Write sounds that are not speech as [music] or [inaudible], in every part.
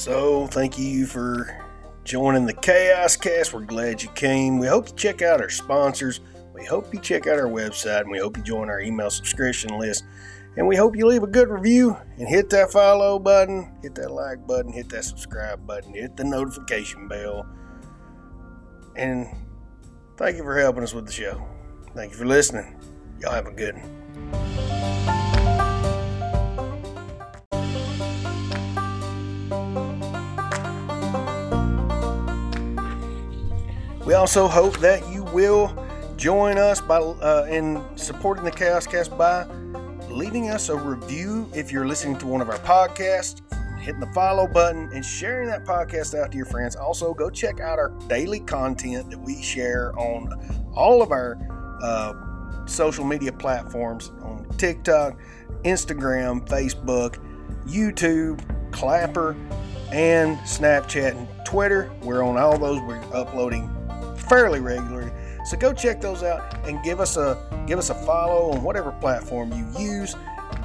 So, thank you for joining the Chaos Cast. We're glad you came. We hope you check out our sponsors. We hope you check out our website and we hope you join our email subscription list. And we hope you leave a good review and hit that follow button, hit that like button, hit that subscribe button, hit the notification bell. And thank you for helping us with the show. Thank you for listening. Y'all have a good one. We also hope that you will join us by uh, in supporting the Chaos Cast by leaving us a review if you're listening to one of our podcasts, hitting the follow button, and sharing that podcast out to your friends. Also, go check out our daily content that we share on all of our uh, social media platforms on TikTok, Instagram, Facebook, YouTube, Clapper, and Snapchat and Twitter. We're on all those. We're uploading fairly regularly. So go check those out and give us a give us a follow on whatever platform you use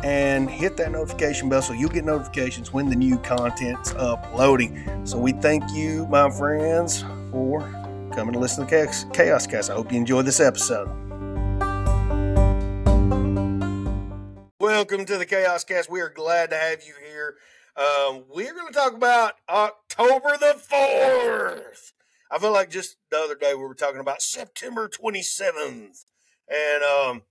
and hit that notification bell so you'll get notifications when the new content's uploading. So we thank you, my friends, for coming to listen to Chaos Cast. I hope you enjoyed this episode. Welcome to the Chaos Cast. We are glad to have you here. Um, we're going to talk about October the 4th. I feel like just the other day we were talking about September 27th. And um,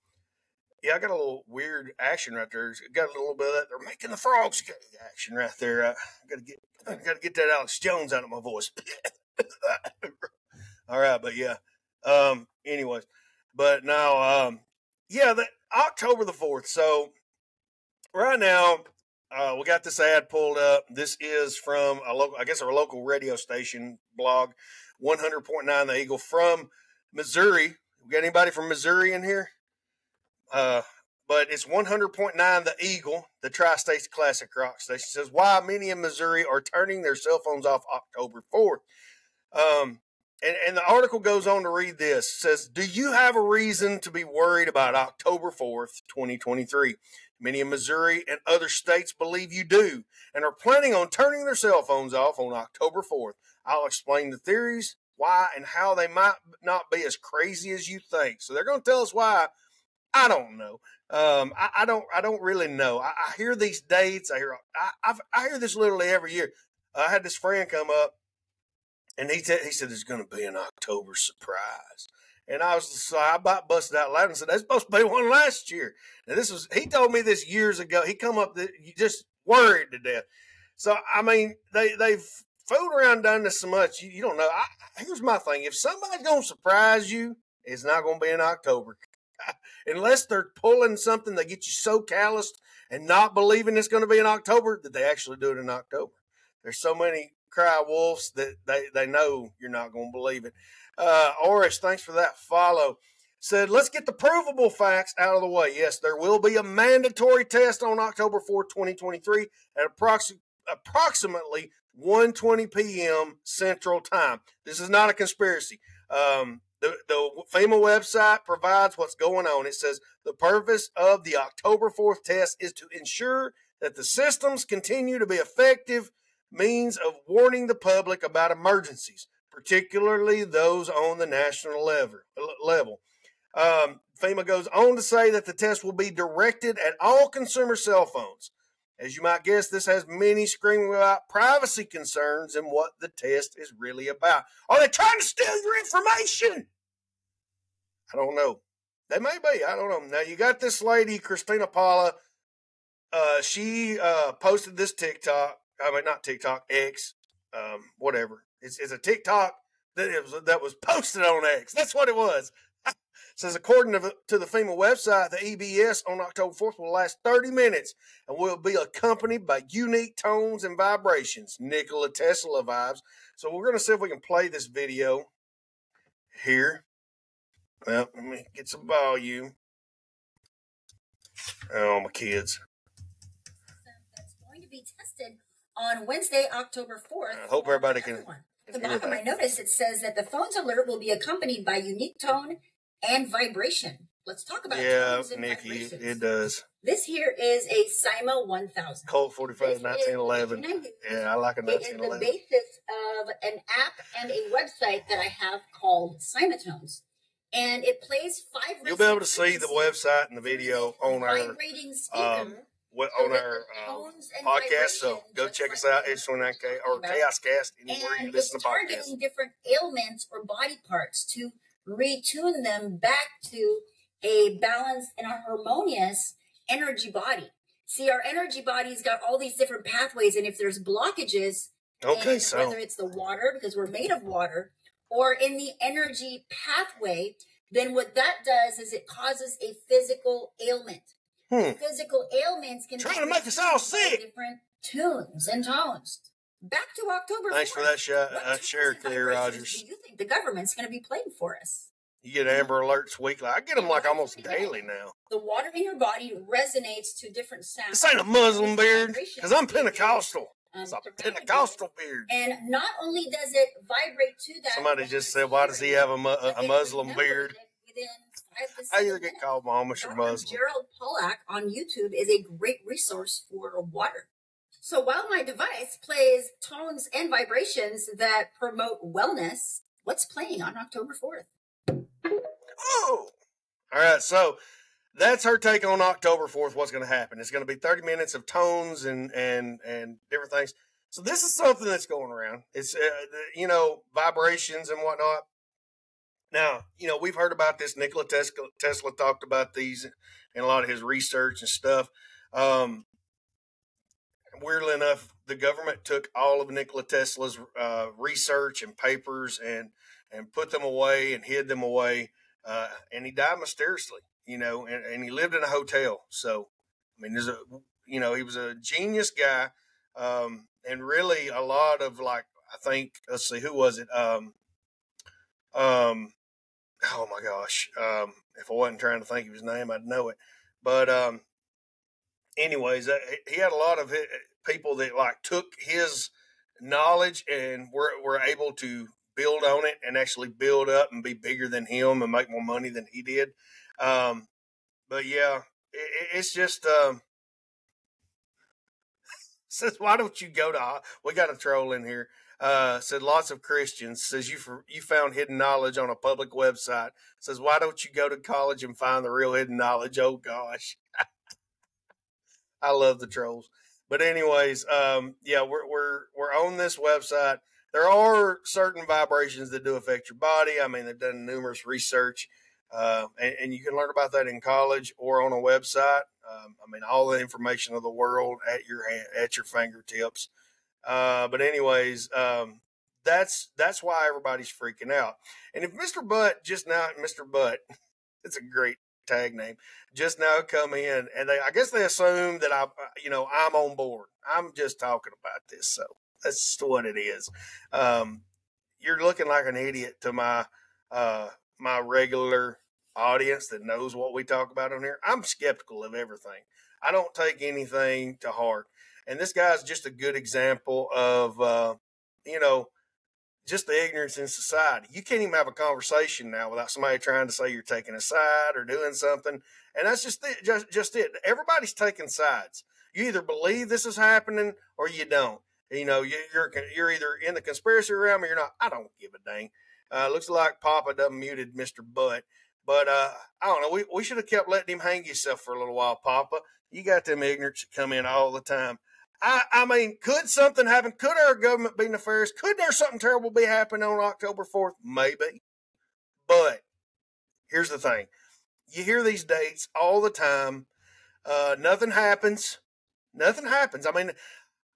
yeah, I got a little weird action right there. Got a little bit of that. They're making the frogs action right there. I got to get, I got to get that Alex Jones out of my voice. [laughs] All right, but yeah. Um, anyways, but now, um, yeah, the October the fourth. So right now, uh, we got this ad pulled up. This is from a local, I guess, our local radio station blog, 100.9 The Eagle from Missouri. We got anybody from Missouri in here? Uh, but it's 100.9 The Eagle, the Tri States Classic Rock Station. says why many in Missouri are turning their cell phones off October 4th. Um, and, and the article goes on to read this says, Do you have a reason to be worried about October 4th, 2023? Many in Missouri and other states believe you do and are planning on turning their cell phones off on October 4th. I'll explain the theories, why, and how they might not be as crazy as you think. So they're going to tell us why. I don't know. Um, I, I, don't. I don't really know. I, I hear these dates. I hear. I, I, hear this literally every year. I had this friend come up, and he t- he said there's going to be an October surprise. And I was so I about busted out loud and said, "That's supposed to be one last year." And this was he told me this years ago. He come up that you just worried to death. So I mean, they they've fooled around done this so much. You, you don't know. I, here's my thing: if somebody's gonna surprise you, it's not gonna be in October, [laughs] unless they're pulling something that gets you so calloused and not believing it's going to be in October that they actually do it in October. There's so many cry wolves that they, they know you're not going to believe it. Uh, Oris, thanks for that follow. Said, let's get the provable facts out of the way. Yes, there will be a mandatory test on October 4, 2023 at approximately 1:20 p.m. Central Time. This is not a conspiracy. Um, the, the FEMA website provides what's going on. It says the purpose of the October 4th test is to ensure that the systems continue to be effective means of warning the public about emergencies particularly those on the national level. Um, FEMA goes on to say that the test will be directed at all consumer cell phones. As you might guess, this has many screaming about privacy concerns and what the test is really about. Are they trying to steal your information? I don't know. They may be. I don't know. Now you got this lady, Christina Paula. Uh, she uh, posted this TikTok. I mean, not TikTok, X, um, whatever. It's, it's a TikTok that was that was posted on X. That's what it was. Says according to the, to the FEMA website, the EBS on October 4th will last 30 minutes and will be accompanied by unique tones and vibrations, Nikola Tesla vibes. So we're going to see if we can play this video here. Well, let me get some volume. Oh, my kids. That's going to be tested on Wednesday, October 4th. I hope everybody can. At the bottom of my notice, it says that the phone's alert will be accompanied by unique tone and vibration. Let's talk about Yeah, tones and Nikki, it does. This here is a Sima 1000. Colt 45, 1911. Yeah, I like a 1911. It is the basis of an app and a website that I have called Simatones. And it plays five You'll be able to see the website and the video on our um, so on our um, podcast. So go check us out, H29K or Chaos Cast, anywhere and it's listen to podcasts. targeting different ailments or body parts to retune them back to a balanced and a harmonious energy body. See, our energy body's got all these different pathways, and if there's blockages, Okay, so whether it's the water because we're made of water, or in the energy pathway, then what that does is it causes a physical ailment. Hmm. Physical ailments can Trying to make us all sick. Different tunes and tones. Back to October. thanks for that shot, uh, share, vibrations Rogers. Do you think the government's going to be playing for us? You get Amber Alerts weekly. I get them like almost daily now. The water in your body resonates to different sounds. This ain't a Muslim beard because I'm Pentecostal. Um, It's a Pentecostal beard. And not only does it vibrate to that. Somebody just said, "Why does he have a, mu- but a Muslim beard?" it Within five to I either get called Amish or Muslim. Gerald Pollack on YouTube is a great resource for water. So while my device plays tones and vibrations that promote wellness, what's playing on October 4th? Oh, all right. So that's her take on October fourth. What's going to happen? It's going to be thirty minutes of tones and and and different things. So this is something that's going around. It's uh, you know vibrations and whatnot. Now you know we've heard about this. Nikola Tesla, Tesla talked about these in a lot of his research and stuff. Um, weirdly enough, the government took all of Nikola Tesla's uh, research and papers and and put them away and hid them away. Uh, and he died mysteriously, you know, and, and he lived in a hotel. So, I mean, there's a, you know, he was a genius guy. Um, and really a lot of like, I think, let's see, who was it? Um, um, oh my gosh. Um, if I wasn't trying to think of his name, I'd know it. But, um, anyways, uh, he- had a lot of people that like took his knowledge and were, were able to build on it and actually build up and be bigger than him and make more money than he did. Um, but yeah, it, it's just, um, [laughs] says, why don't you go to, we got a troll in here. Uh, said lots of Christians says you for, you found hidden knowledge on a public website. Says why don't you go to college and find the real hidden knowledge? Oh gosh, [laughs] I love the trolls. But anyways, um, yeah, we're we're we're on this website. There are certain vibrations that do affect your body. I mean, they've done numerous research, uh, and, and you can learn about that in college or on a website. Um, I mean, all the information of the world at your hand, at your fingertips. Uh, but anyways, um, that's that's why everybody's freaking out. And if Mr. Butt just now, Mr. Butt, [laughs] it's a great tag name, just now come in, and they, I guess they assume that I, you know, I'm on board. I'm just talking about this, so that's what it is. Um, you're looking like an idiot to my uh, my regular audience that knows what we talk about on here. I'm skeptical of everything. I don't take anything to heart, and this guy's just a good example of, uh, you know, just the ignorance in society. You can't even have a conversation now without somebody trying to say you're taking a side or doing something, and that's just it, just just it. Everybody's taking sides. You either believe this is happening or you don't. You know, you, you're you're either in the conspiracy realm or you're not. I don't give a dang. Uh, looks like Papa done muted Mister Butt, but uh, I don't know. We we should have kept letting him hang himself for a little while, Papa. You got them ignorants that come in all the time. I, I mean, could something happen? Could our government be nefarious? Could there something terrible be happening on October 4th? Maybe. But here's the thing you hear these dates all the time. Uh, nothing happens. Nothing happens. I mean,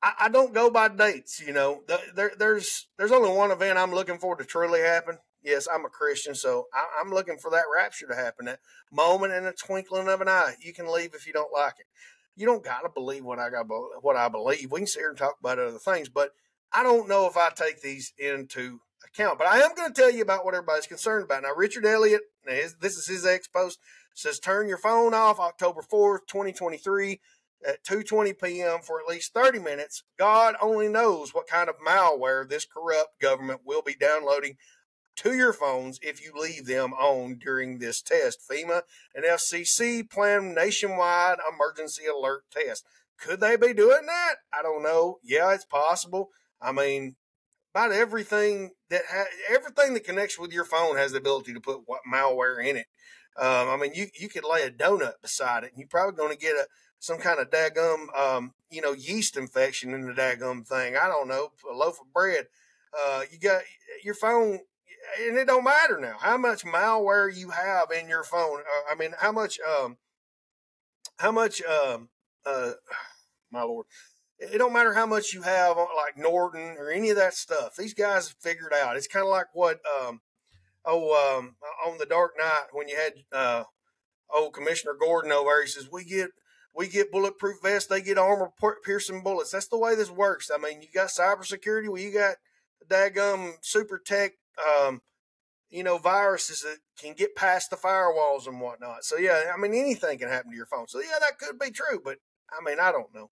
I, I don't go by dates. You know, there, there's there's only one event I'm looking for to truly happen. Yes, I'm a Christian, so I, I'm looking for that rapture to happen. That moment in a twinkling of an eye. You can leave if you don't like it you don't got to believe what I got what I believe. We can sit here and talk about other things, but I don't know if I take these into account. But I am going to tell you about what everybody's concerned about. Now, Richard Elliott, his, this is his ex post, says turn your phone off October 4th, 2023 at 2:20 p.m. for at least 30 minutes. God only knows what kind of malware this corrupt government will be downloading to your phones if you leave them on during this test. FEMA and FCC plan nationwide emergency alert test. Could they be doing that? I don't know. Yeah, it's possible. I mean, about everything that ha- everything that connects with your phone has the ability to put malware in it. Um, I mean, you you could lay a donut beside it, and you're probably going to get a some kind of dagum, um, you know, yeast infection in the dagum thing. I don't know, a loaf of bread. Uh, you got your phone, and it don't matter now how much malware you have in your phone. Uh, I mean, how much, um, how much, um, uh, [sighs] my lord, it don't matter how much you have, like Norton or any of that stuff. These guys figured out. It's kind of like what, um, oh, um, on the Dark Knight when you had uh, old Commissioner Gordon over there. He says we get we get bulletproof vests, they get armor piercing bullets. That's the way this works. I mean, you got cybersecurity, well, you got daggum super tech, um, you know, viruses that can get past the firewalls and whatnot. So yeah, I mean, anything can happen to your phone. So yeah, that could be true, but I mean, I don't know.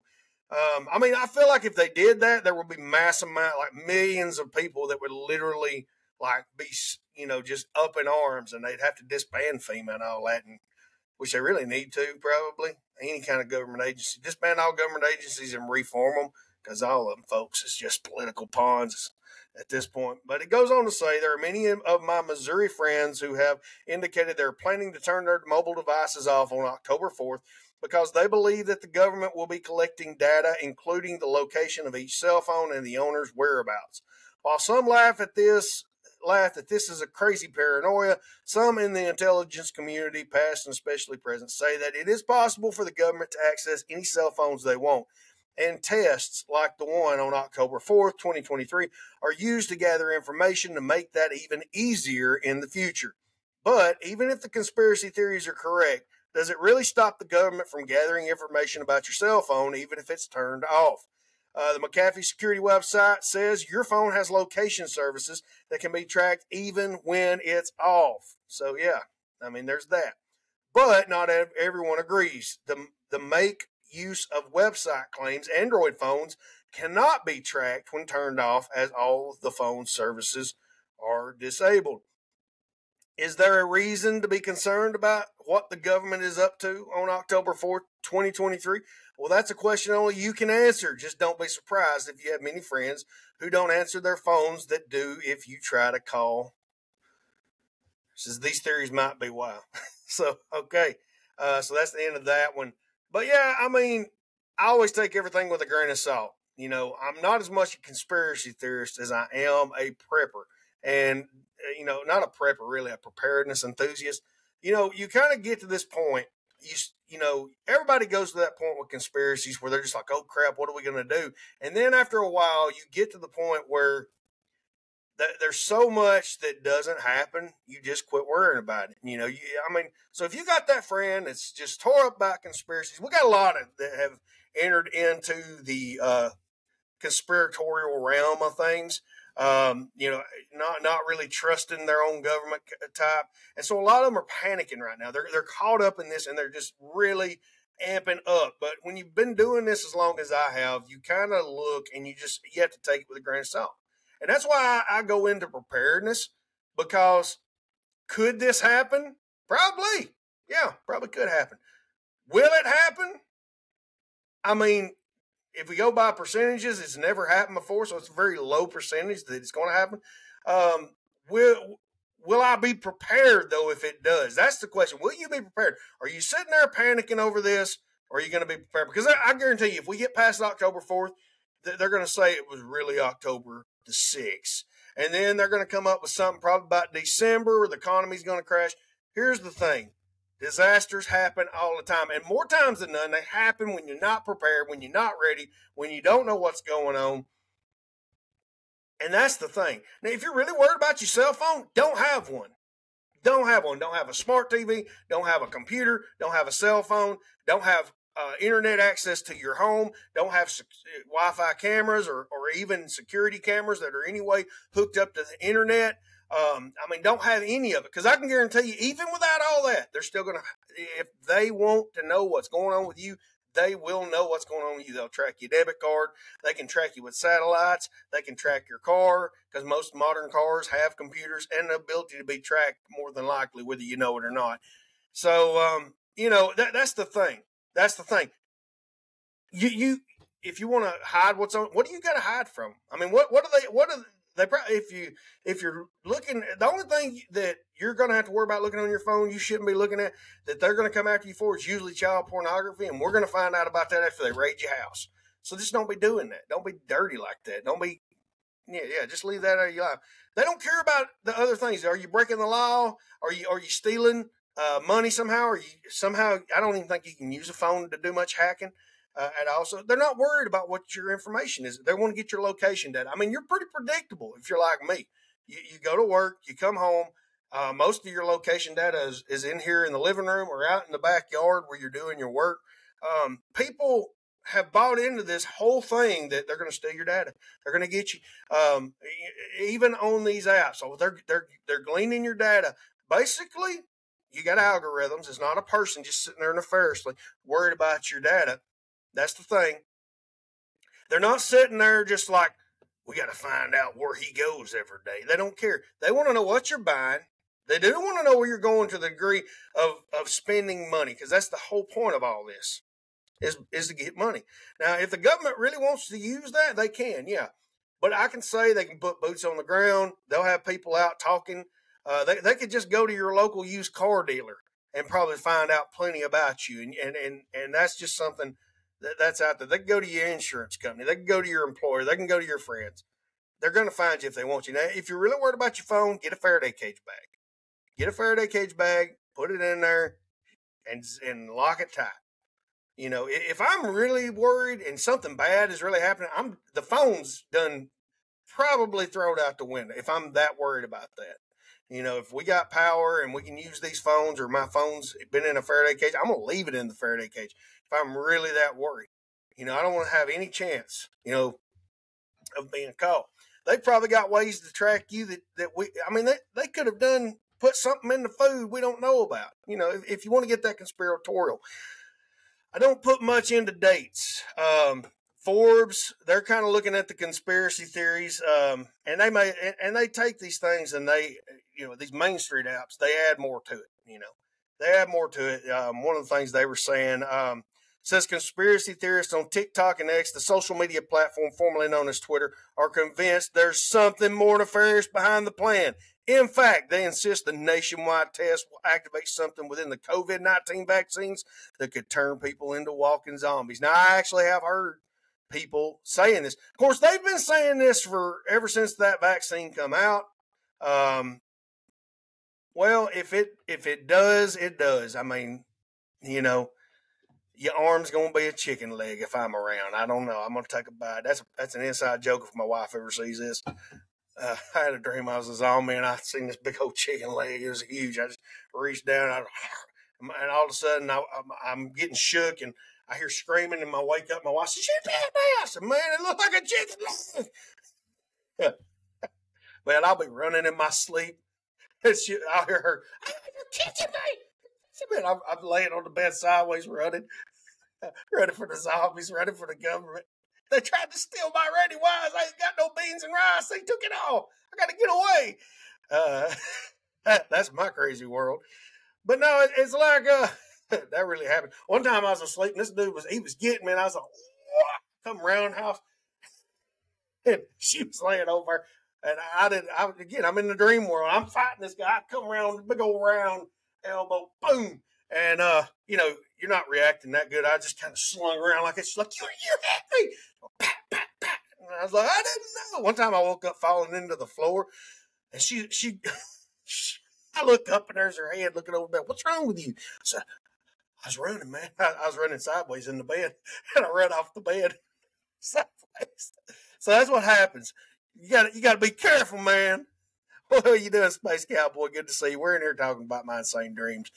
Um, I mean, I feel like if they did that, there would be mass amount, like millions of people that would literally like be, you know, just up in arms, and they'd have to disband FEMA and all that, and which they really need to probably any kind of government agency, disband all government agencies and reform them because all of them, folks, is just political pawns at this point. But it goes on to say there are many of my Missouri friends who have indicated they're planning to turn their mobile devices off on October 4th because they believe that the government will be collecting data, including the location of each cell phone and the owner's whereabouts. While some laugh at this, laugh that this is a crazy paranoia, some in the intelligence community, past and especially present, say that it is possible for the government to access any cell phones they want. And tests like the one on October 4th, 2023, are used to gather information to make that even easier in the future. But even if the conspiracy theories are correct, does it really stop the government from gathering information about your cell phone, even if it's turned off? Uh, the McAfee security website says your phone has location services that can be tracked even when it's off. So, yeah, I mean, there's that. But not everyone agrees. The, the make use of website claims Android phones cannot be tracked when turned off, as all the phone services are disabled. Is there a reason to be concerned about what the government is up to on October 4th, 2023? Well, that's a question only you can answer. Just don't be surprised if you have many friends who don't answer their phones that do if you try to call. Says these theories might be wild. [laughs] so, okay. Uh, so that's the end of that one. But yeah, I mean, I always take everything with a grain of salt. You know, I'm not as much a conspiracy theorist as I am a prepper. And, uh, you know, not a prepper, really, a preparedness enthusiast. You know, you kind of get to this point you you know everybody goes to that point with conspiracies where they're just like oh crap what are we going to do and then after a while you get to the point where there's so much that doesn't happen you just quit worrying about it you know you, i mean so if you got that friend that's just tore up by conspiracies we got a lot of that have entered into the uh, conspiratorial realm of things um, you know, not not really trusting their own government type, and so a lot of them are panicking right now. They're they're caught up in this, and they're just really amping up. But when you've been doing this as long as I have, you kind of look and you just you have to take it with a grain of salt, and that's why I, go into preparedness because could this happen? Probably, yeah, probably could happen. Will it happen? I mean, if we go by percentages, it's never happened before, so it's a very low percentage that it's going to happen. Um, will will I be prepared though if it does? That's the question. Will you be prepared? Are you sitting there panicking over this, or are you going to be prepared? Because I, I, guarantee you, if we get past October fourth, they're going to say it was really October the six. and then they're going to come up with something probably about December, or the economy's going to crash. Here's the thing: Disasters happen all the time. And more times than none, they happen when you're not prepared, when you're not ready, when you don't know what's going on. And that's the thing. Now, if you're really worried about your cell phone, don't have one. Don't have one. Don't have a smart TV. Don't have a computer. Don't have a cell phone. Don't have uh, internet access to your home. Don't have Wi Fi cameras or, or even security cameras that are anyway hooked up to the internet. Um, I mean, don't have any of it because I can guarantee you, even without all that, they're still going to, if they want to know what's going on with you, they will know what's going on with you. They'll track your debit card. They can track you with satellites. They can track your car because most modern cars have computers and the ability to be tracked more than likely, whether you know it or not. So, um, you know, that, that's the thing. That's the thing. You, you, if you want to hide what's on, what do you got to hide from? I mean, what, what are they, what are they probably if you if you're looking the only thing that you're going to have to worry about looking on your phone you shouldn't be looking at that they're going to come after you for is usually child pornography and we're going to find out about that after they raid your house. So just don't be doing that. Don't be dirty like that. Don't be yeah yeah just leave that out of your life. They don't care about the other things. Are you breaking the law? Are you are you stealing uh, money somehow or you somehow i don't even think you can use a phone to do much hacking uh, and also, they're not worried about what your information is. They want to get your location data. I mean, you're pretty predictable if you're like me. You, you go to work, you come home. Uh, most of your location data is, is in here in the living room or out in the backyard where you're doing your work. Um, people have bought into this whole thing that they're going to steal your data. They're going to get you, um, even on these apps. So they're they're they're gleaning your data. Basically, you got algorithms. It's not a person just sitting there nefariously worried about your data. That's the thing. They're not sitting there just like, we got to find out where he goes every day. They don't care. They want to know what you're buying. They do want to know where you're going to the degree of, of spending money because that's the whole point of all this is, is to get money. Now, if the government really wants to use that, they can, yeah. But I can say they can put boots on the ground. They'll have people out talking. Uh, they, they could just go to your local used car dealer and probably find out plenty about you. And, and, and, and that's just something that, that's out there. They can go to your insurance company. They can go to your employer. They can go to your friends. They're going to find you if they want you. Now, if you're really worried about your phone, get a Faraday cage bag. Get a Faraday cage bag, put it in there, and and lock it tight. You know, if I'm really worried and something bad is really happening, I'm the phone's done probably thrown out the window if I'm that worried about that. You know, if we got power and we can use these phones or my phone's been in a Faraday cage, I'm gonna leave it in the Faraday cage if I'm really that worried. You know, I don't want to have any chance, you know, of being caught. They probably got ways to track you that, that we, I mean, they, they could have done, put something in the food we don't know about. You know, if, if you want to get that conspiratorial, I don't put much into dates. Um, Forbes, they're kind of looking at the conspiracy theories, um, and they may and they take these things and they, you know, these Main Street apps, they add more to it. You know, they add more to it. Um, one of the things they were saying, um, says conspiracy theorists on TikTok and X, the social media platform formerly known as Twitter, are convinced there's something more nefarious behind the plan. In fact, they insist the nationwide test will activate something within the COVID 19 vaccines that could turn people into walking zombies. Now, I actually have heard people saying this. Of course, they've been saying this for ever since that vaccine come out. Um, well, if it if it does, it does. I mean, you know, your arm's gonna be a chicken leg if I'm around. I don't know. I'm gonna take a bite. That's that's an inside joke if my wife ever sees this. Uh, [laughs] I had a dream I was a zombie and I seen this big old chicken leg. It was huge. I just reached down I, [laughs] and all of a sudden I, am getting shook and I hear screaming and I wake up. My wife says, "Shit, I said, "Man, it looked like a chicken leg." [laughs] Man, I'll be running in my sleep. And [laughs] she, I'll hear her, "You're kicking me!" Man, I'm, I'm laying on the bed sideways, running, [laughs] running for the zombies, running for the government. They tried to steal my Ready Wise. I ain't got no beans and rice. They took it all. I got to get away. Uh, that, that's my crazy world. But no, it, it's like uh, [laughs] that really happened. One time I was asleep, and this dude was he was getting me, and I was like, come roundhouse, [laughs] and she was laying over, and I didn't. I again, I'm in the dream world. I'm fighting this guy. I come around, big old round elbow, boom. And, uh, you know, you're not reacting that good. I just kind of slung around like it's like, you, you hit me. Pat, pat, pat. And I was like, I didn't know. One time I woke up falling into the floor and she, she [laughs] I look up and there's her head looking over there. What's wrong with you? I said, I was running, man. [laughs] I, I was running sideways in the bed [laughs] and I ran off the bed [laughs] sideways. So that's what happens. You got you got to be careful, man. What are you doing, Space Cowboy? Good to see you. We're in here talking about my insane dreams.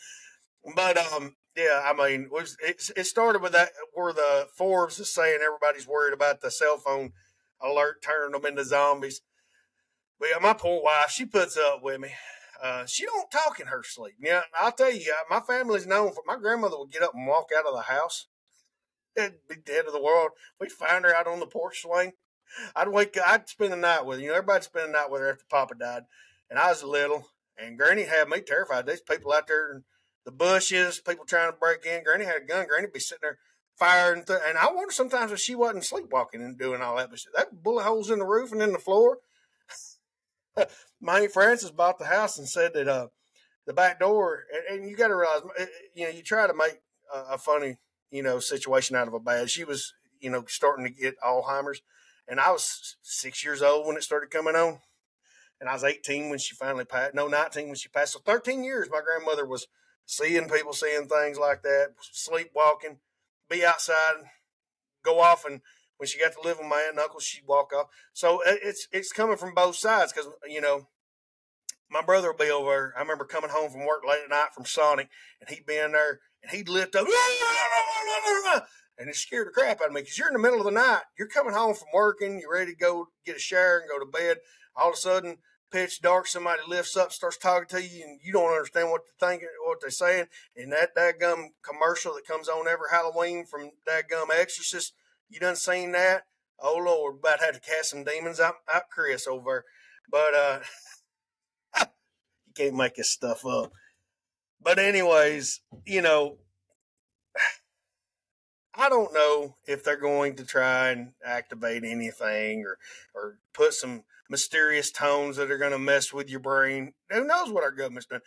But um, yeah, I mean, it, it started with that where the Forbes is saying everybody's worried about the cell phone alert turning them into zombies. But my poor wife, she puts up with me. Uh, she don't talk in her sleep. Yeah, I'll tell you, uh, my family's known for my grandmother would get up and walk out of the house. It'd be dead of the world. We'd find her out on the porch swing. I'd wake. Up, I'd spend the night with her. You know, everybody'd spend the night with her after Papa died, and I was little. And Granny had me terrified. There's people out there in the bushes, people trying to break in. Granny had a gun. Granny'd be sitting there firing. Th- and I wonder sometimes if she wasn't sleepwalking and doing all that. But that bullet holes in the roof and in the floor. [laughs] My Aunt Frances bought the house and said that uh, the back door, and, and you got to realize, you know, you try to make a, a funny, you know, situation out of a bad. She was, you know, starting to get Alzheimer's, and I was six years old when it started coming on and I was 18 when she finally passed. No, 19 when she passed. So 13 years, my grandmother was seeing people, seeing things like that, sleepwalking, be outside, go off, and when she got to live with my aunt and uncle, she'd walk off. So it's it's coming from both sides because you know my brother would be over. I remember coming home from work late at night from Sonic, and he'd be in there, and he'd lift up, [laughs] and it scared the crap out of me because you're in the middle of the night. You're coming home from working, you're ready to go get a shower and go to bed. All of a sudden, pitch dark, somebody lifts up, starts talking to you, and you don't understand what they're thinking, what they're saying. And that gum commercial that comes on every Halloween from that gum Exorcist, you done seen that? Oh Lord, about had to cast some demons out, out Chris over. But uh [laughs] you can't make this stuff up. But anyways, you know, I don't know if they're going to try and activate anything or or put some mysterious tones that are going to mess with your brain. Who knows what our government's doing?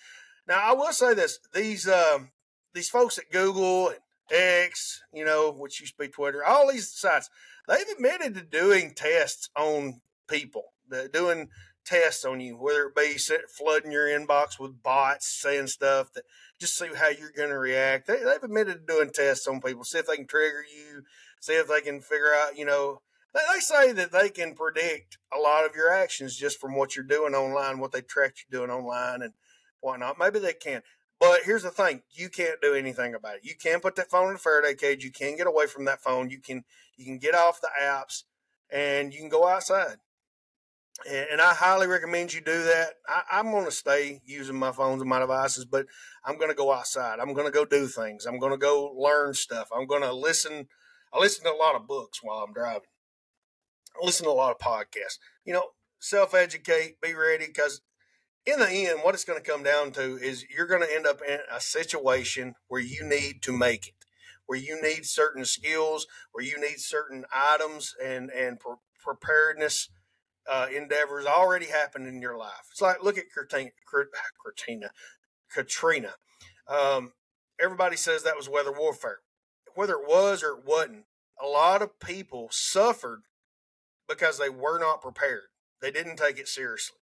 Now, I will say this: these um, these folks at Google and X, you know, which used to be Twitter, all these sites, they've admitted to doing tests on people, doing tests on you, whether it be flooding your inbox with bots saying stuff that just see how you're going to react. They, have admitted to doing tests on people, see if they can trigger you, see if they can figure out, you know, they say that they can predict a lot of your actions just from what you're doing online, what they track you doing online, and whatnot. Maybe they can. But here's the thing: you can't do anything about it. You can put that phone in a Faraday cage. You can get away from that phone. You can you can get off the apps, and you can go outside. And, and I highly recommend you do that. I, am going to stay using my phones and my devices, but I'm going to go outside. I'm going to go do things. I'm going to go learn stuff. I'm going to listen. I listen to a lot of books while I'm driving I listen to a lot of podcasts. You know, self educate, be ready, because in the end, what it's going to come down to is you're going to end up in a situation where you need to make it, where you need certain skills, where you need certain items and and pre- preparedness uh, endeavors already happened in your life. It's like look at Katrina, Katrina, Katrina. Um, everybody says that was weather warfare. Whether it was or it wasn't, a lot of people suffered because they were not prepared. They didn't take it seriously.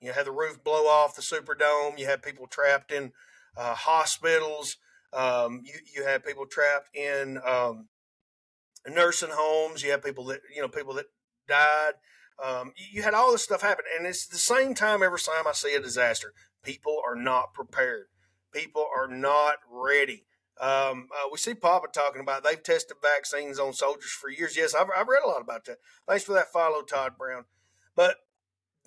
You had the roof blow off the Superdome. You had people trapped in uh, hospitals. Um, you you had people trapped in um, nursing homes. You had people that you know people that died. Um, you had all this stuff happen, and it's the same time every time I see a disaster. People are not prepared. People are not ready. Um, uh, we see Papa talking about they've tested vaccines on soldiers for years. Yes, I've, I've read a lot about that. Thanks for that follow, Todd Brown. But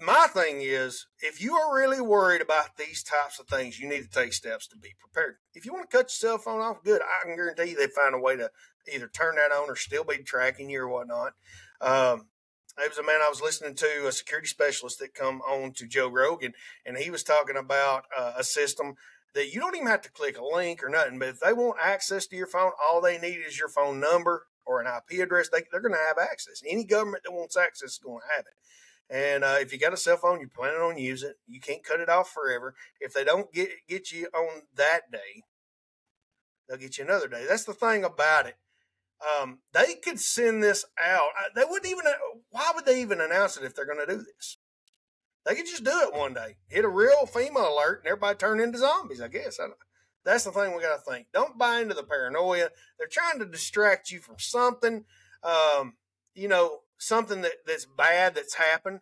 my thing is, if you are really worried about these types of things, you need to take steps to be prepared. If you want to cut your cell phone off, good. I can guarantee you they find a way to either turn that on or still be tracking you or whatnot. Um, it was a man I was listening to, a security specialist that come on to Joe Rogan, and he was talking about uh, a system that you don't even have to click a link or nothing. But if they want access to your phone, all they need is your phone number or an IP address. They, they're going to have access. Any government that wants access is going to have it. And uh, if you got a cell phone, you're planning on using it. You can't cut it off forever. If they don't get get you on that day, they'll get you another day. That's the thing about it. Um, they could send this out. They wouldn't even. Why would they even announce it if they're going to do this? They could just do it one day, hit a real FEMA alert, and everybody turn into zombies. I guess that's the thing we got to think. Don't buy into the paranoia. They're trying to distract you from something, um, you know, something that, that's bad that's happened.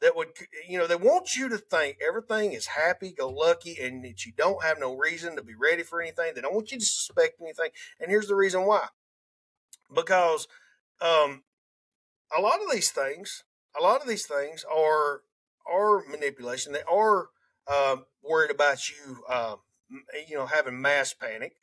That would, you know, they want you to think everything is happy go lucky and that you don't have no reason to be ready for anything. They don't want you to suspect anything. And here's the reason why because um, a lot of these things, a lot of these things are are manipulation. They are uh, worried about you, uh, you know, having mass panic.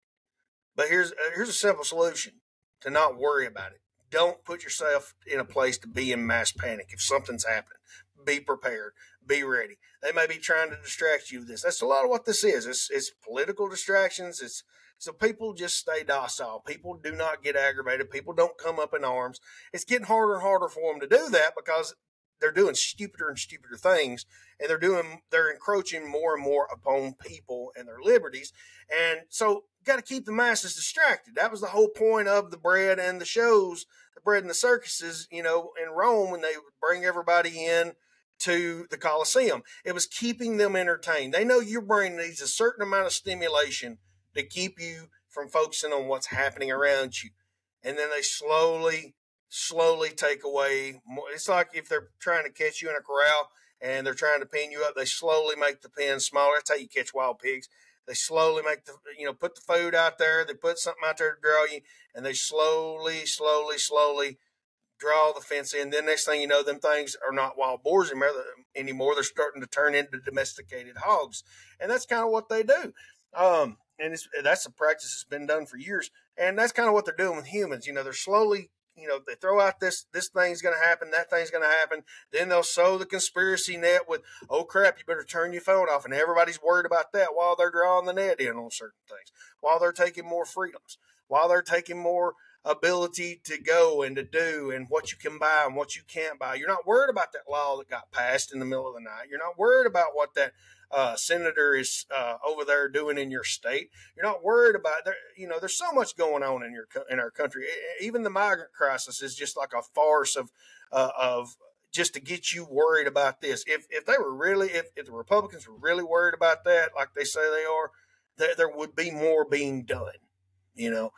But here's uh, here's a simple solution. to not worry about it. Don't put yourself in a place to be in mass panic. If something's happening, be prepared, be ready. They may be trying to distract you with this. That's a lot of what this is. It's, it's political distractions. It's so people just stay docile. People do not get aggravated. People don't come up in arms. It's getting harder and harder for them to do that because they're doing stupider and stupider things and they're doing they're encroaching more and more upon people and their liberties and so got to keep the masses distracted that was the whole point of the bread and the shows the bread and the circuses you know in rome when they would bring everybody in to the Colosseum. It was keeping them entertained. They know your brain needs a certain amount of stimulation to keep you from focusing on what's happening around you. And then they slowly slowly take away more. It's like if they're trying to catch you in a corral and they're trying to pin you up, they slowly make the pen smaller. That's how you catch wild pigs. They slowly make the, you know, put the food out there. They put something out there to draw you, and they slowly, slowly, slowly draw the fence in. Then next thing you know, them things are not wild boars anymore. They're starting to turn into domesticated hogs, and that's kind of what they do. Um, and that's a practice that's been done for years, and that's kind of what they're doing with humans. You know, they're slowly you know, they throw out this this thing's going to happen, that thing's going to happen. Then they'll sow the conspiracy net with, oh crap, you better turn your phone off, and everybody's worried about that while they're drawing the net in on certain things, while they're taking more freedoms, while they're taking more ability to go and to do and what you can buy and what you can't buy. You're not worried about that law that got passed in the middle of the night. You're not worried about what that uh, senator is uh, over there doing in your state. You're not worried about there. You know, there's so much going on in your in our country. Even the migrant crisis is just like a farce of uh, of just to get you worried about this. If if they were really, if, if the Republicans were really worried about that, like they say they are, there, there would be more being done. You know,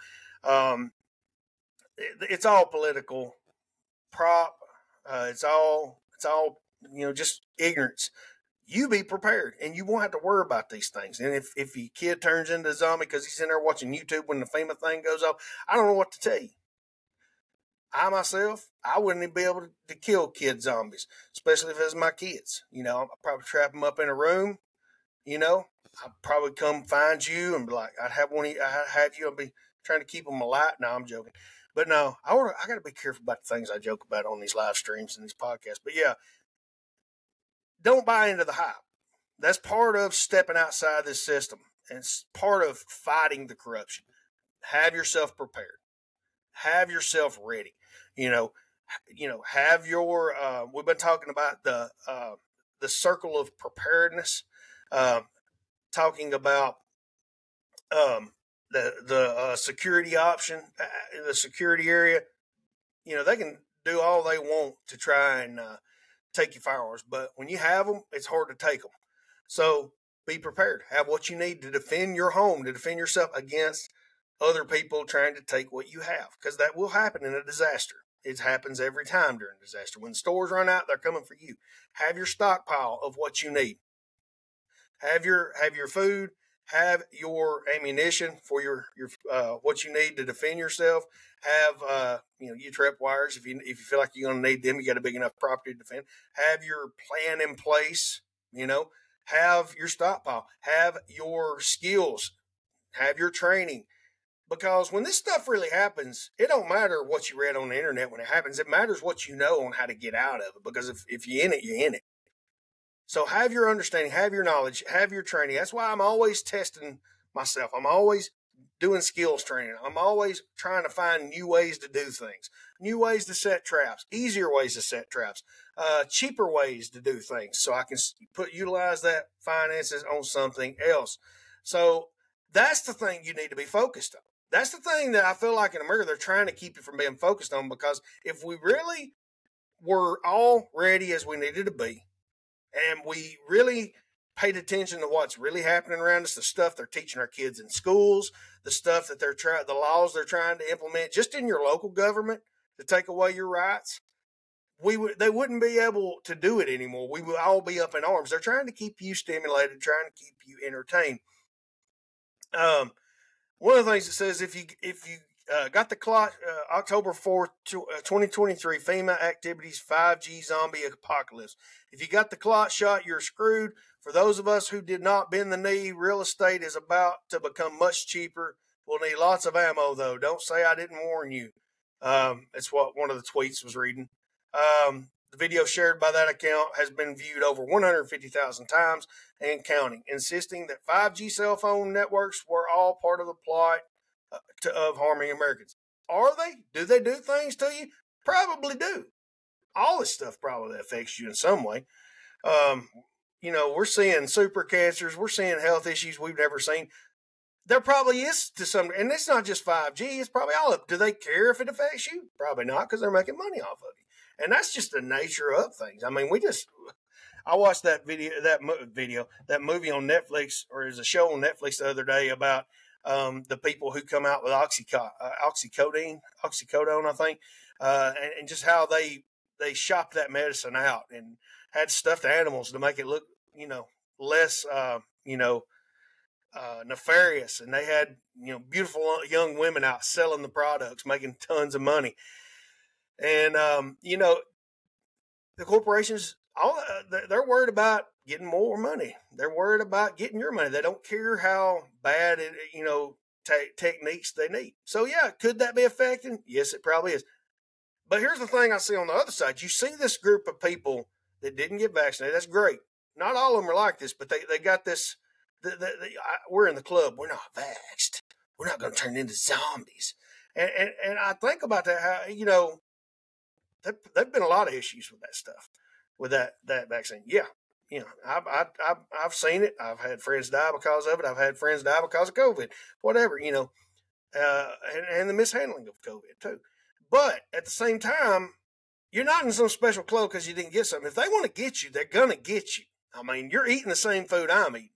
um, it, it's all political prop. Uh, it's all it's all you know, just ignorance you be prepared and you won't have to worry about these things. And if, if your kid turns into a zombie because he's in there watching YouTube when the FEMA thing goes off, I don't know what to tell you. I myself, I wouldn't even be able to kill kid zombies, especially if it was my kids. You know, I'd probably trap them up in a room. You know, I'd probably come find you and be like, I'd have one, I'd have you, I'd be trying to keep them alive. No, I'm joking. But no, I want I got to be careful about the things I joke about on these live streams and these podcasts. But yeah, don't buy into the hype. That's part of stepping outside this system and it's part of fighting the corruption. Have yourself prepared. Have yourself ready. You know, you know, have your. Uh, we've been talking about the uh, the circle of preparedness, um, talking about um, the the uh, security option, uh, the security area. You know, they can do all they want to try and uh, take your firearms, but when you have them, it's hard to take them. So be prepared. Have what you need to defend your home, to defend yourself against other people trying to take what you have, because that will happen in a disaster. It happens every time during disaster. When stores run out, they're coming for you. Have your stockpile of what you need. Have your have your food. Have your ammunition for your your uh, what you need to defend yourself. Have uh, you know you trip wires. If you if you feel like you're going to need them you got a big enough property to defend. Have your plan in place you know. Have your stockpile. Have your skills. Have your training. Because when this stuff really happens it don't matter what you read on the internet. When it happens it matters what you know on how to get out of it. Because if, if you're in it you're in it so have your understanding have your knowledge have your training that's why i'm always testing myself i'm always doing skills training. I'm always trying to find new ways to do things, new ways to set traps, easier ways to set traps, uh, cheaper ways to do things, so I can put utilize that finances on something else. So that's the thing you need to be focused on. That's the thing that I feel like in America they're trying to keep you from being focused on because if we really were all ready as we needed to be, and we really paid attention to what's really happening around us, the stuff they're teaching our kids in schools, the stuff that they're trying, the laws they're trying to implement just in your local government to take away your rights. We would, they wouldn't be able to do it anymore. We would all be up in arms. They're trying to keep you stimulated, trying to keep you entertained. Um, one of the things it says if you if you uh, got the clock uh, October 4th, 2023 uh, FEMA activities 5G zombie apocalypse. If you got the clot shot, you're screwed. For those of us who did not bend the knee, real estate is about to become much cheaper We'll need lots of ammo, though. Don't say I didn't warn you. Um, it's what one of the tweets was reading. Um, the video shared by that account has been viewed over 150,000 times and counting, insisting that 5G cell phone networks were all part of the plot to, of harming Americans. Are they? Do they do things to you? Probably do. All this stuff probably affects you in some way. Um, you know, we're seeing super cancers, we're seeing health issues we've never seen. There probably is to some, and it's not just 5G, it's probably all of. Do they care if it affects you? Probably not because they're making money off of you. And that's just the nature of things. I mean, we just, I watched that video, that mo- video, that movie on Netflix, or there's a show on Netflix the other day about um, the people who come out with oxyco- uh, oxycodone, oxycodone, I think, uh, and, and, just how they they shop that medicine out and had stuffed animals to make it look, you know, less, uh, you know, uh, nefarious. And they had, you know, beautiful young women out selling the products, making tons of money. And um, you know, the corporations, all uh, they're worried about getting more money. They're worried about getting your money. They don't care how bad it, you know, te- techniques they need. So yeah, could that be affecting? Yes, it probably is. But here's the thing I see on the other side. You see this group of people that didn't get vaccinated. That's great. Not all of them are like this, but they, they got this. The, the, the, I, we're in the club. We're not vaxxed. We're not going to turn into zombies. And, and, and I think about that. How you know, there, there've been a lot of issues with that stuff, with that that vaccine. Yeah, you know, I've, I, I've, I've seen it. I've had friends die because of it. I've had friends die because of COVID, whatever, you know, uh, and, and the mishandling of COVID too. But at the same time, you're not in some special clothes because you didn't get something. If they want to get you, they're going to get you. I mean, you're eating the same food I'm eating.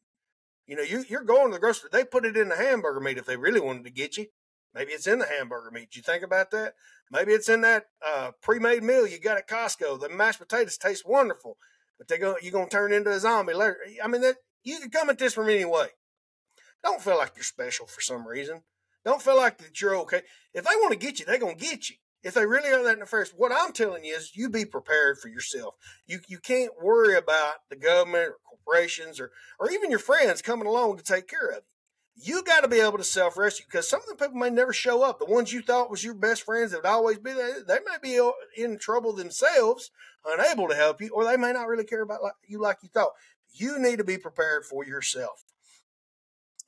You know, you, you're going to the grocery. They put it in the hamburger meat if they really wanted to get you. Maybe it's in the hamburger meat. You think about that? Maybe it's in that uh, pre-made meal you got at Costco. The mashed potatoes taste wonderful but they go you're gonna turn into a zombie later. I mean that you can come at this from any way. Don't feel like you're special for some reason. Don't feel like that you're okay. If they want to get you, they're gonna get you. If they really are that nefarious, what I'm telling you is you be prepared for yourself. You you can't worry about the government or corporations or or even your friends coming along to take care of you you got to be able to self rescue because some of the people may never show up. The ones you thought was your best friends that would always be there, they may be in trouble themselves, unable to help you, or they may not really care about you like you thought. You need to be prepared for yourself.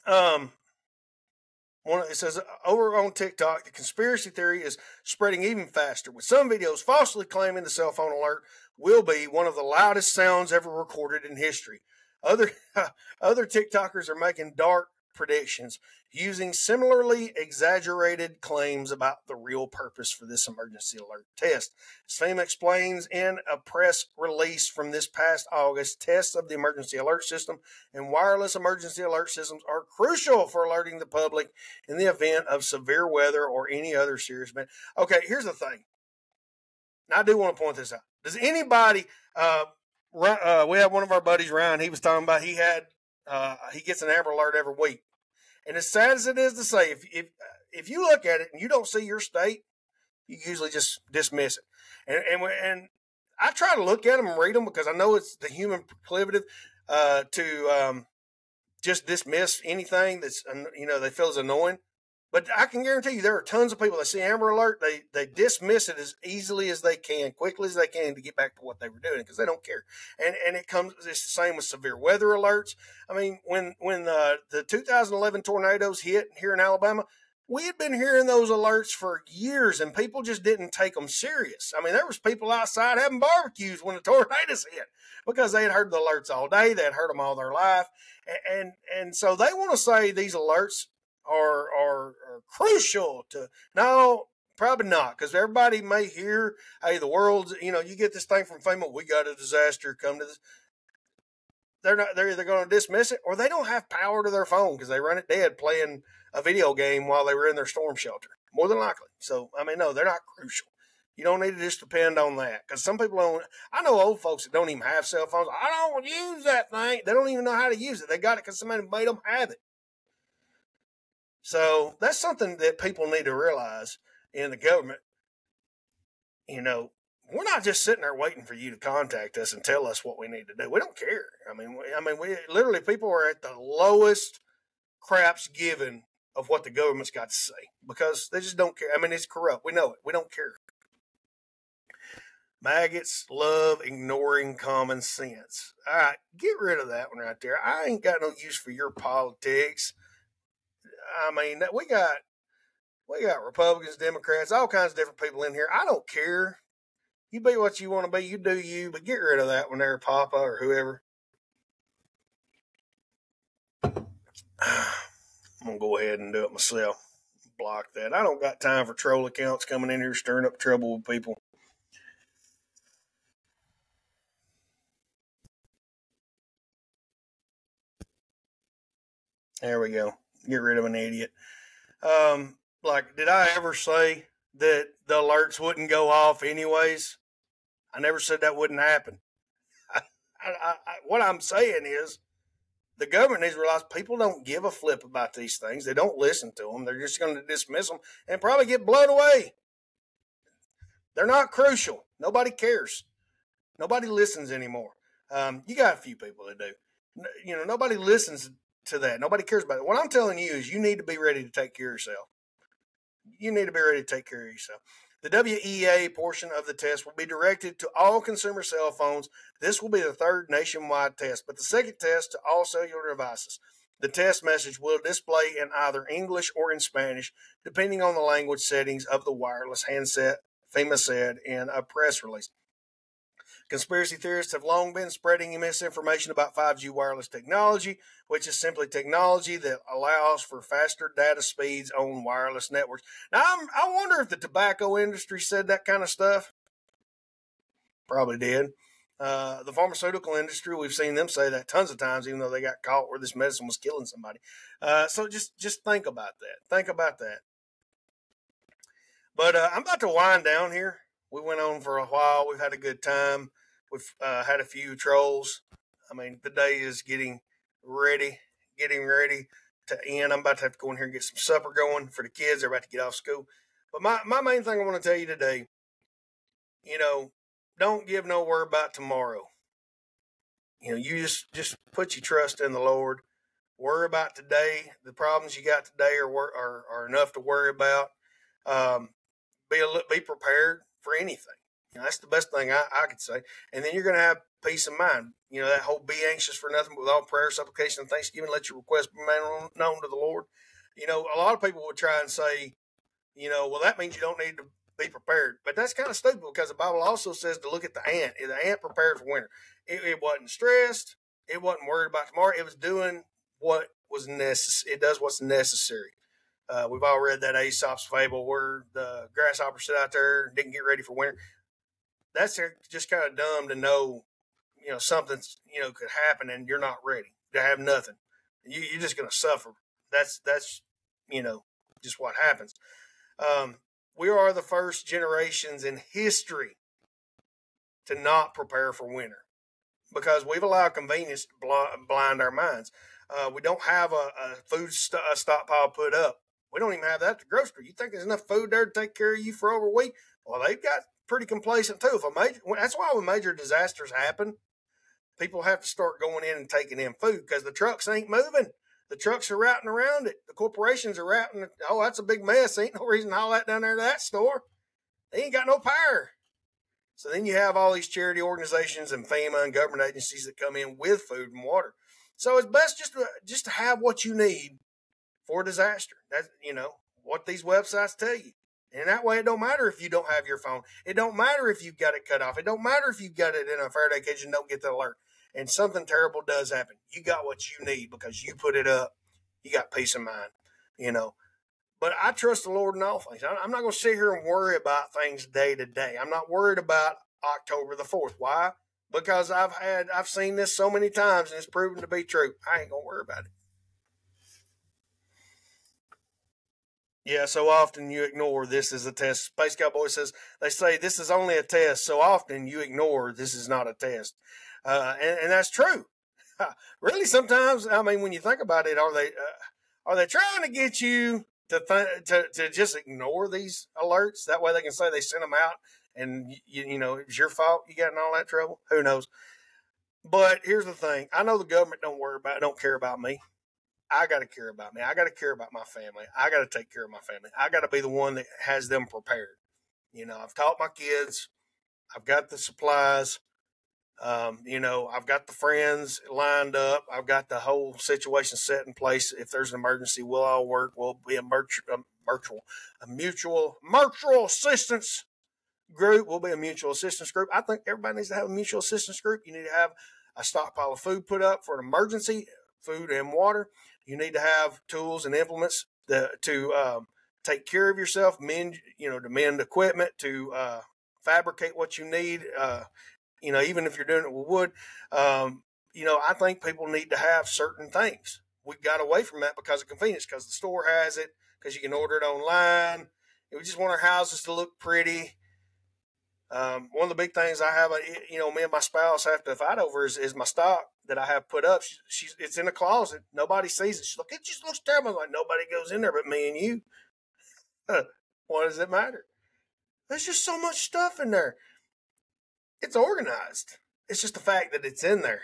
Um, one it says over on TikTok, the conspiracy theory is spreading even faster, with some videos falsely claiming the cell phone alert will be one of the loudest sounds ever recorded in history. Other [laughs] other TikTokers are making dark predictions using similarly exaggerated claims about the real purpose for this emergency alert test. FEMA explains in a press release from this past August, tests of the emergency alert system and wireless emergency alert systems are crucial for alerting the public in the event of severe weather or any other serious event. Okay, here's the thing. Now, I do want to point this out. Does anybody, uh, uh, we have one of our buddies, Ryan, he was talking about he had, uh, he gets an Amber Alert every week. And as sad as it is to say, if if if you look at it and you don't see your state, you usually just dismiss it. And and and I try to look at them and read them because I know it's the human proclivity uh, to um, just dismiss anything that's you know they feel is annoying. But I can guarantee you there are tons of people that see Amber Alert, they they dismiss it as easily as they can, quickly as they can to get back to what they were doing because they don't care. And and it comes it's the same with severe weather alerts. I mean, when when uh, the the 2011 tornadoes hit here in Alabama, we had been hearing those alerts for years and people just didn't take them serious. I mean, there was people outside having barbecues when the [laughs] tornadoes hit because they had heard the alerts all day. They had heard them all their life. And, and, and so they want to say these alerts are are, are crucial to no probably not because everybody may hear hey the world's you know you get this thing from FEMA we got a disaster come to this they're not they're either going to dismiss it or they don't have power to their phone because they run it dead playing a video game while they were in their storm shelter more than likely so i mean no they're not crucial you don't need to just depend on that because some people don't. I know old folks that don't even have cell phones. I don't use that thing. They don't even know how to use it. They got it because somebody made them have it. So that's something that people need to realize in the government. You know, we're not just sitting there waiting for you to contact us and tell us what we need to do. We don't care. I mean, we, I mean, we literally people are at the lowest craps given of what the government's got to say because they just don't care. I mean, it's corrupt. We know it. We don't care. Maggots love ignoring common sense. All right, get rid of that one right there. I ain't got no use for your politics. I mean, we got we got Republicans, Democrats, all kinds of different people in here. I don't care. You be what you want to be. You do you, but get rid of that one there, Papa or whoever. [sighs] I'm gonna go ahead and do it myself. Block that. I don't got time for troll accounts coming in here stirring up trouble with people. There we go. Get rid of an idiot. Um, like, did I ever say that the alerts wouldn't go off anyways? I never said that wouldn't happen. [laughs] I, I, I, what I'm saying is the government needs to realize people don't give a flip about these things. They don't listen to them. They're just going to dismiss them and probably get blown away. They're not crucial. Nobody cares. Nobody listens anymore. Um, you got a few people that do. You know, nobody listens to that. Nobody cares about it. What I'm telling you is you need to be ready to take care of yourself. You need to be ready to take care of yourself. The WEA portion of the test will be directed to all consumer cell phones. This will be the third nationwide test, but the second test to all cellular devices. The test message will display in either English or in Spanish, depending on the language settings of the wireless handset, FEMA said in a press release. Conspiracy theorists have long been spreading misinformation about 5G wireless technology, which is simply technology that allows for faster data speeds on wireless networks. Now, I'm, i wonder if the tobacco industry said that kind of stuff. Probably did. Uh, the pharmaceutical industry, we've seen them say that tons of times, even though they got caught where this medicine was killing somebody. Uh, so just just think about that. Think about that. But uh, I'm about to wind down here. We went on for a while. We've had a good time. We've uh, had a few trolls. I mean, the day is getting ready, getting ready to end. I'm about to have to go in here and get some supper going for the kids. They're about to get off school. But my, my main thing I want to tell you today, you know, don't give no word about tomorrow. You know, you just just put your trust in the Lord. Worry about today. The problems you got today are are, are enough to worry about. Um, be a, be prepared for anything. That's the best thing I, I could say. And then you're going to have peace of mind. You know, that whole be anxious for nothing but with all prayer, supplication, and thanksgiving, let your request be made known to the Lord. You know, a lot of people would try and say, you know, well, that means you don't need to be prepared. But that's kind of stupid because the Bible also says to look at the ant. The ant prepared for winter. It, it wasn't stressed. It wasn't worried about tomorrow. It was doing what was necessary. It does what's necessary. Uh, we've all read that Aesop's fable where the grasshopper sit out there didn't get ready for winter that's just kind of dumb to know, you know, something, you know, could happen and you're not ready to have nothing. You, are just going to suffer. That's, that's, you know, just what happens. Um, we are the first generations in history to not prepare for winter because we've allowed convenience to blind our minds. Uh, we don't have a, a food st- a stockpile put up. We don't even have that at the grocery. You think there's enough food there to take care of you for over a week? Well, they've got pretty complacent too. If a major, that's why when major disasters happen, people have to start going in and taking in food because the trucks ain't moving. The trucks are routing around it. The corporations are routing it. Oh, that's a big mess. Ain't no reason to haul that down there to that store. They ain't got no power. So then you have all these charity organizations and FEMA and government agencies that come in with food and water. So it's best just to, just to have what you need for disaster. That's you know what these websites tell you. And that way, it don't matter if you don't have your phone. It don't matter if you've got it cut off. It don't matter if you've got it in a Faraday cage and don't get the alert. And something terrible does happen. You got what you need because you put it up. You got peace of mind, you know. But I trust the Lord in all things. I'm not going to sit here and worry about things day to day. I'm not worried about October the 4th. Why? Because I've had, I've seen this so many times and it's proven to be true. I ain't going to worry about it. Yeah, so often you ignore this is a test. Space Cowboy says they say this is only a test. So often you ignore this is not a test, uh, and, and, that's true. [laughs] really, sometimes I mean, when you think about it, are they uh, are they trying to get you to, th- to to just ignore these alerts? That way they can say they sent them out, and you, you know it's your fault you got in all that trouble. Who knows? But here's the thing: I know the government don't worry about, don't care about me. I got to care about me. I got to care about my family. I got to take care of my family. I got to be the one that has them prepared. You know, I've taught my kids. I've got the supplies. Um, you know, I've got the friends lined up. I've got the whole situation set in place. If there's an emergency, we'll all work. We'll be a, a virtual, a mutual, mutual assistance group. We'll be a mutual assistance group. I think everybody needs to have a mutual assistance group. You need to have a stockpile of food put up for an emergency, food and water. You need to have tools and implements that, to um, take care of yourself, mend, you know, to mend equipment, to uh, fabricate what you need. Uh, you know, even if you're doing it with wood, um, you know, I think people need to have certain things. We got away from that because of convenience, because the store has it, because you can order it online. We just want our houses to look pretty. Um, one of the big things I have, uh, you know, me and my spouse have to fight over is, is my stock that I have put up. She, she's it's in a closet. Nobody sees it. She's like, it just looks terrible. I'm like nobody goes in there but me and you. [laughs] what does it matter? There's just so much stuff in there. It's organized. It's just the fact that it's in there.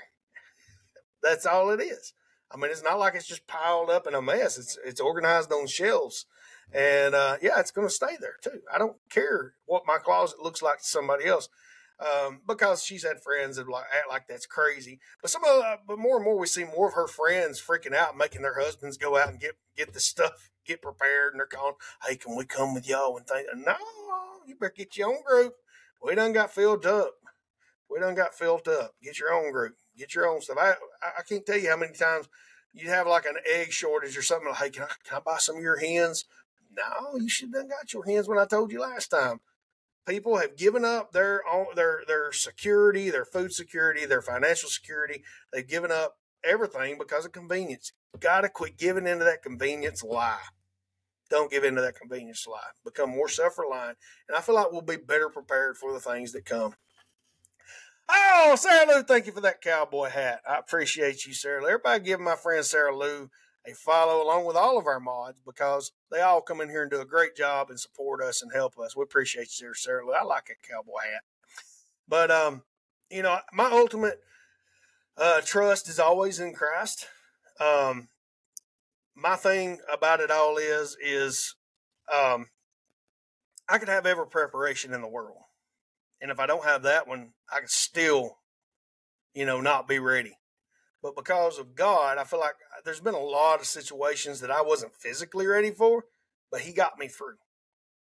That's all it is. I mean, it's not like it's just piled up in a mess. It's it's organized on shelves, and uh, yeah, it's going to stay there too. I don't care what my closet looks like to somebody else, um, because she's had friends that like act like that's crazy. But some of, uh, but more and more we see more of her friends freaking out, making their husbands go out and get get the stuff, get prepared, and they're calling, "Hey, can we come with y'all?" And think, no, you better get your own group. We done got filled up. We done got filled up. Get your own group. Get your own stuff. I I can't tell you how many times you have like an egg shortage or something. Like, hey, can I, can I buy some of your hens? No, you should have got your hands when I told you last time. People have given up their their their security, their food security, their financial security. They've given up everything because of convenience. Got to quit giving into that convenience lie. Don't give into that convenience lie. Become more self reliant. And I feel like we'll be better prepared for the things that come. Oh, Sarah Lou, thank you for that cowboy hat. I appreciate you, Sarah Lou. Everybody give my friend Sarah Lou a follow along with all of our mods because they all come in here and do a great job and support us and help us. We appreciate you, Sarah Lou. I like a cowboy hat. But um, you know, my ultimate uh, trust is always in Christ. Um, my thing about it all is is um, I could have every preparation in the world. And if I don't have that one, I can still, you know, not be ready. But because of God, I feel like there's been a lot of situations that I wasn't physically ready for, but He got me through.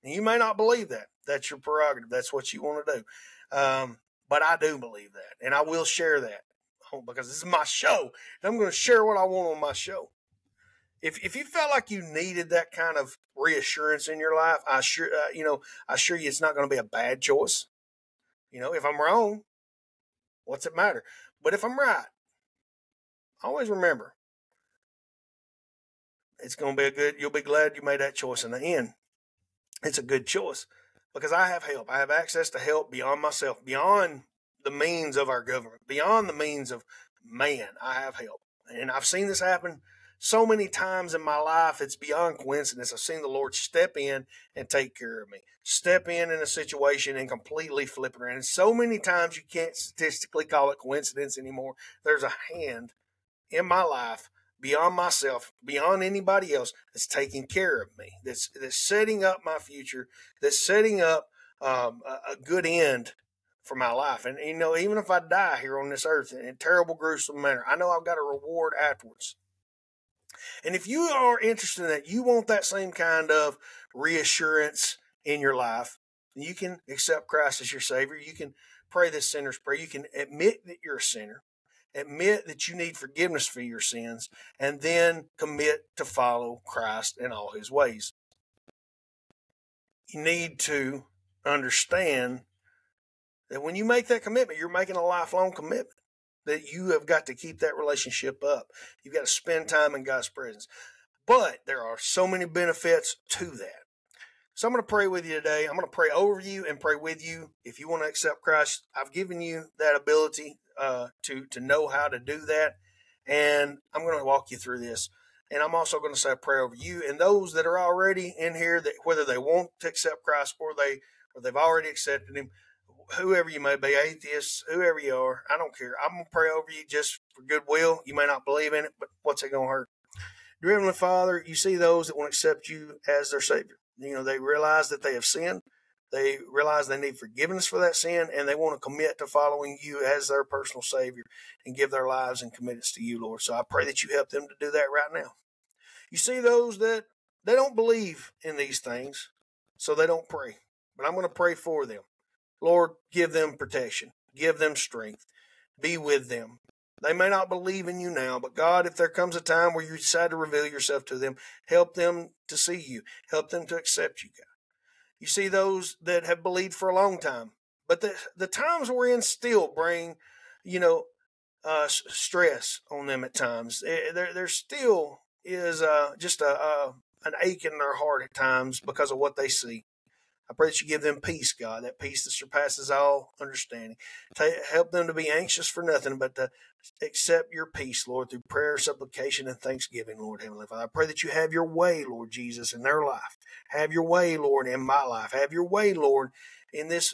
And you may not believe that. That's your prerogative. That's what you want to do. Um, but I do believe that. And I will share that because this is my show. And I'm going to share what I want on my show. If, if you felt like you needed that kind of reassurance in your life, I sure, uh, you know, I assure you it's not going to be a bad choice. You know, if I'm wrong, what's it matter? But if I'm right, always remember it's going to be a good, you'll be glad you made that choice in the end. It's a good choice because I have help. I have access to help beyond myself, beyond the means of our government, beyond the means of man. I have help. And I've seen this happen so many times in my life, it's beyond coincidence. I've seen the Lord step in and take care of me, step in in a situation and completely flip it around. And so many times you can't statistically call it coincidence anymore. There's a hand in my life beyond myself, beyond anybody else that's taking care of me, that's, that's setting up my future, that's setting up um, a, a good end for my life. And, you know, even if I die here on this earth in a terrible, gruesome manner, I know I've got a reward afterwards. And if you are interested in that, you want that same kind of reassurance in your life, you can accept Christ as your Savior. You can pray this sinner's prayer. You can admit that you're a sinner, admit that you need forgiveness for your sins, and then commit to follow Christ in all his ways. You need to understand that when you make that commitment, you're making a lifelong commitment that you have got to keep that relationship up. You've got to spend time in God's presence. But there are so many benefits to that. So I'm going to pray with you today. I'm going to pray over you and pray with you. If you want to accept Christ, I've given you that ability uh, to to know how to do that, and I'm going to walk you through this. And I'm also going to say a prayer over you and those that are already in here that whether they want to accept Christ or they or they've already accepted Him whoever you may be, atheists, whoever you are, I don't care. I'm gonna pray over you just for goodwill. You may not believe in it, but what's it gonna hurt? Dear Heavenly Father, you see those that want to accept you as their Savior. You know, they realize that they have sinned. They realize they need forgiveness for that sin and they want to commit to following you as their personal Savior and give their lives and commit it to you, Lord. So I pray that you help them to do that right now. You see those that they don't believe in these things, so they don't pray. But I'm going to pray for them. Lord, give them protection, give them strength, be with them. They may not believe in you now, but God, if there comes a time where you decide to reveal yourself to them, help them to see you, help them to accept you, God. You see those that have believed for a long time, but the the times we're in still bring, you know, uh, stress on them at times. Eh, there there still is uh, just a, a an ache in their heart at times because of what they see. I pray that you give them peace, God, that peace that surpasses all understanding. Help them to be anxious for nothing, but to accept your peace, Lord, through prayer, supplication, and thanksgiving, Lord Heavenly Father. I pray that you have your way, Lord Jesus, in their life. Have your way, Lord, in my life. Have your way, Lord, in this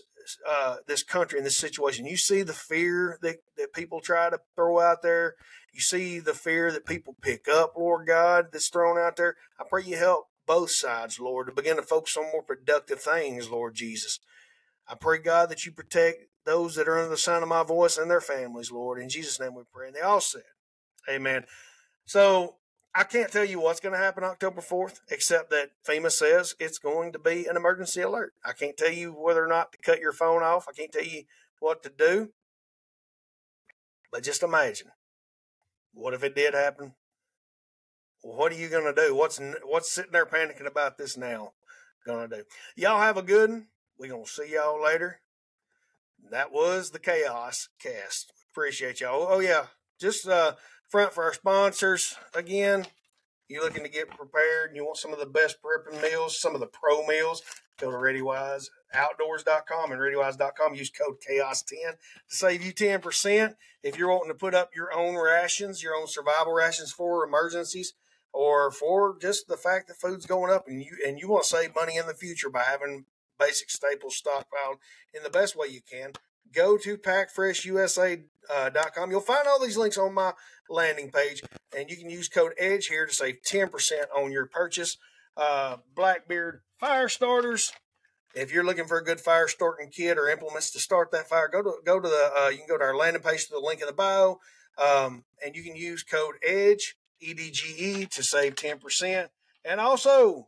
uh, this country, in this situation. You see the fear that, that people try to throw out there. You see the fear that people pick up, Lord God, that's thrown out there. I pray you help both sides, Lord, to begin to focus on more productive things, Lord Jesus. I pray, God, that you protect those that are under the sound of my voice and their families, Lord. In Jesus' name we pray. And they all said, Amen. So I can't tell you what's going to happen October 4th, except that FEMA says it's going to be an emergency alert. I can't tell you whether or not to cut your phone off. I can't tell you what to do. But just imagine what if it did happen? What are you going to do? What's what's sitting there panicking about this now going to do? Y'all have a good one. We're going to see y'all later. That was the Chaos Cast. Appreciate y'all. Oh, yeah. Just uh, front for our sponsors again. You're looking to get prepared and you want some of the best prepping meals, some of the pro meals, go to ReadyWiseOutdoors.com and ReadyWise.com. Use code CHAOS10 to save you 10%. If you're wanting to put up your own rations, your own survival rations for emergencies, or for just the fact that food's going up and you and you want to save money in the future by having basic staples stockpiled in the best way you can, go to packfreshusa.com. You'll find all these links on my landing page, and you can use code EDGE here to save 10% on your purchase. Uh, Blackbeard fire starters. If you're looking for a good fire starting kit or implements to start that fire, go to go to the uh, you can go to our landing page to the link in the bio, um, and you can use code EDGE EDGE to save 10%. And also,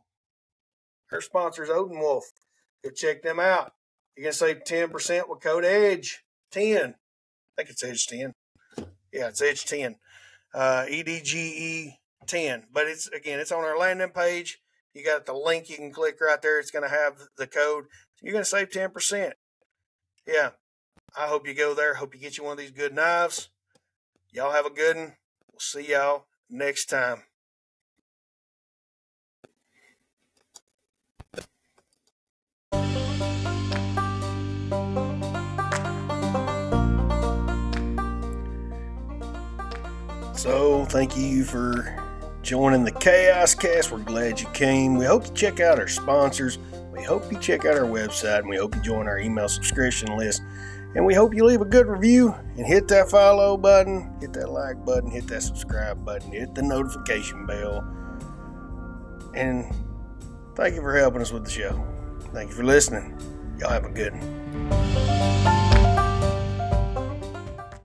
her sponsors, Oden Wolf. Go check them out. You can save 10% with code EDGE 10. I think it's EDGE 10. Yeah, it's EDGE 10. Uh, EDGE 10. But it's, again, it's on our landing page. You got the link you can click right there. It's going to have the code. You're going to save 10%. Yeah. I hope you go there. Hope you get you one of these good knives. Y'all have a good one. We'll see y'all next time. So, thank you for joining the Chaos Cast. We're glad you came. We hope you check out our sponsors. We hope you check out our website and we hope you join our email subscription list. And we hope you leave a good review and hit that follow button, hit that like button, hit that subscribe button, hit the notification bell. And thank you for helping us with the show. Thank you for listening. Y'all have a good one.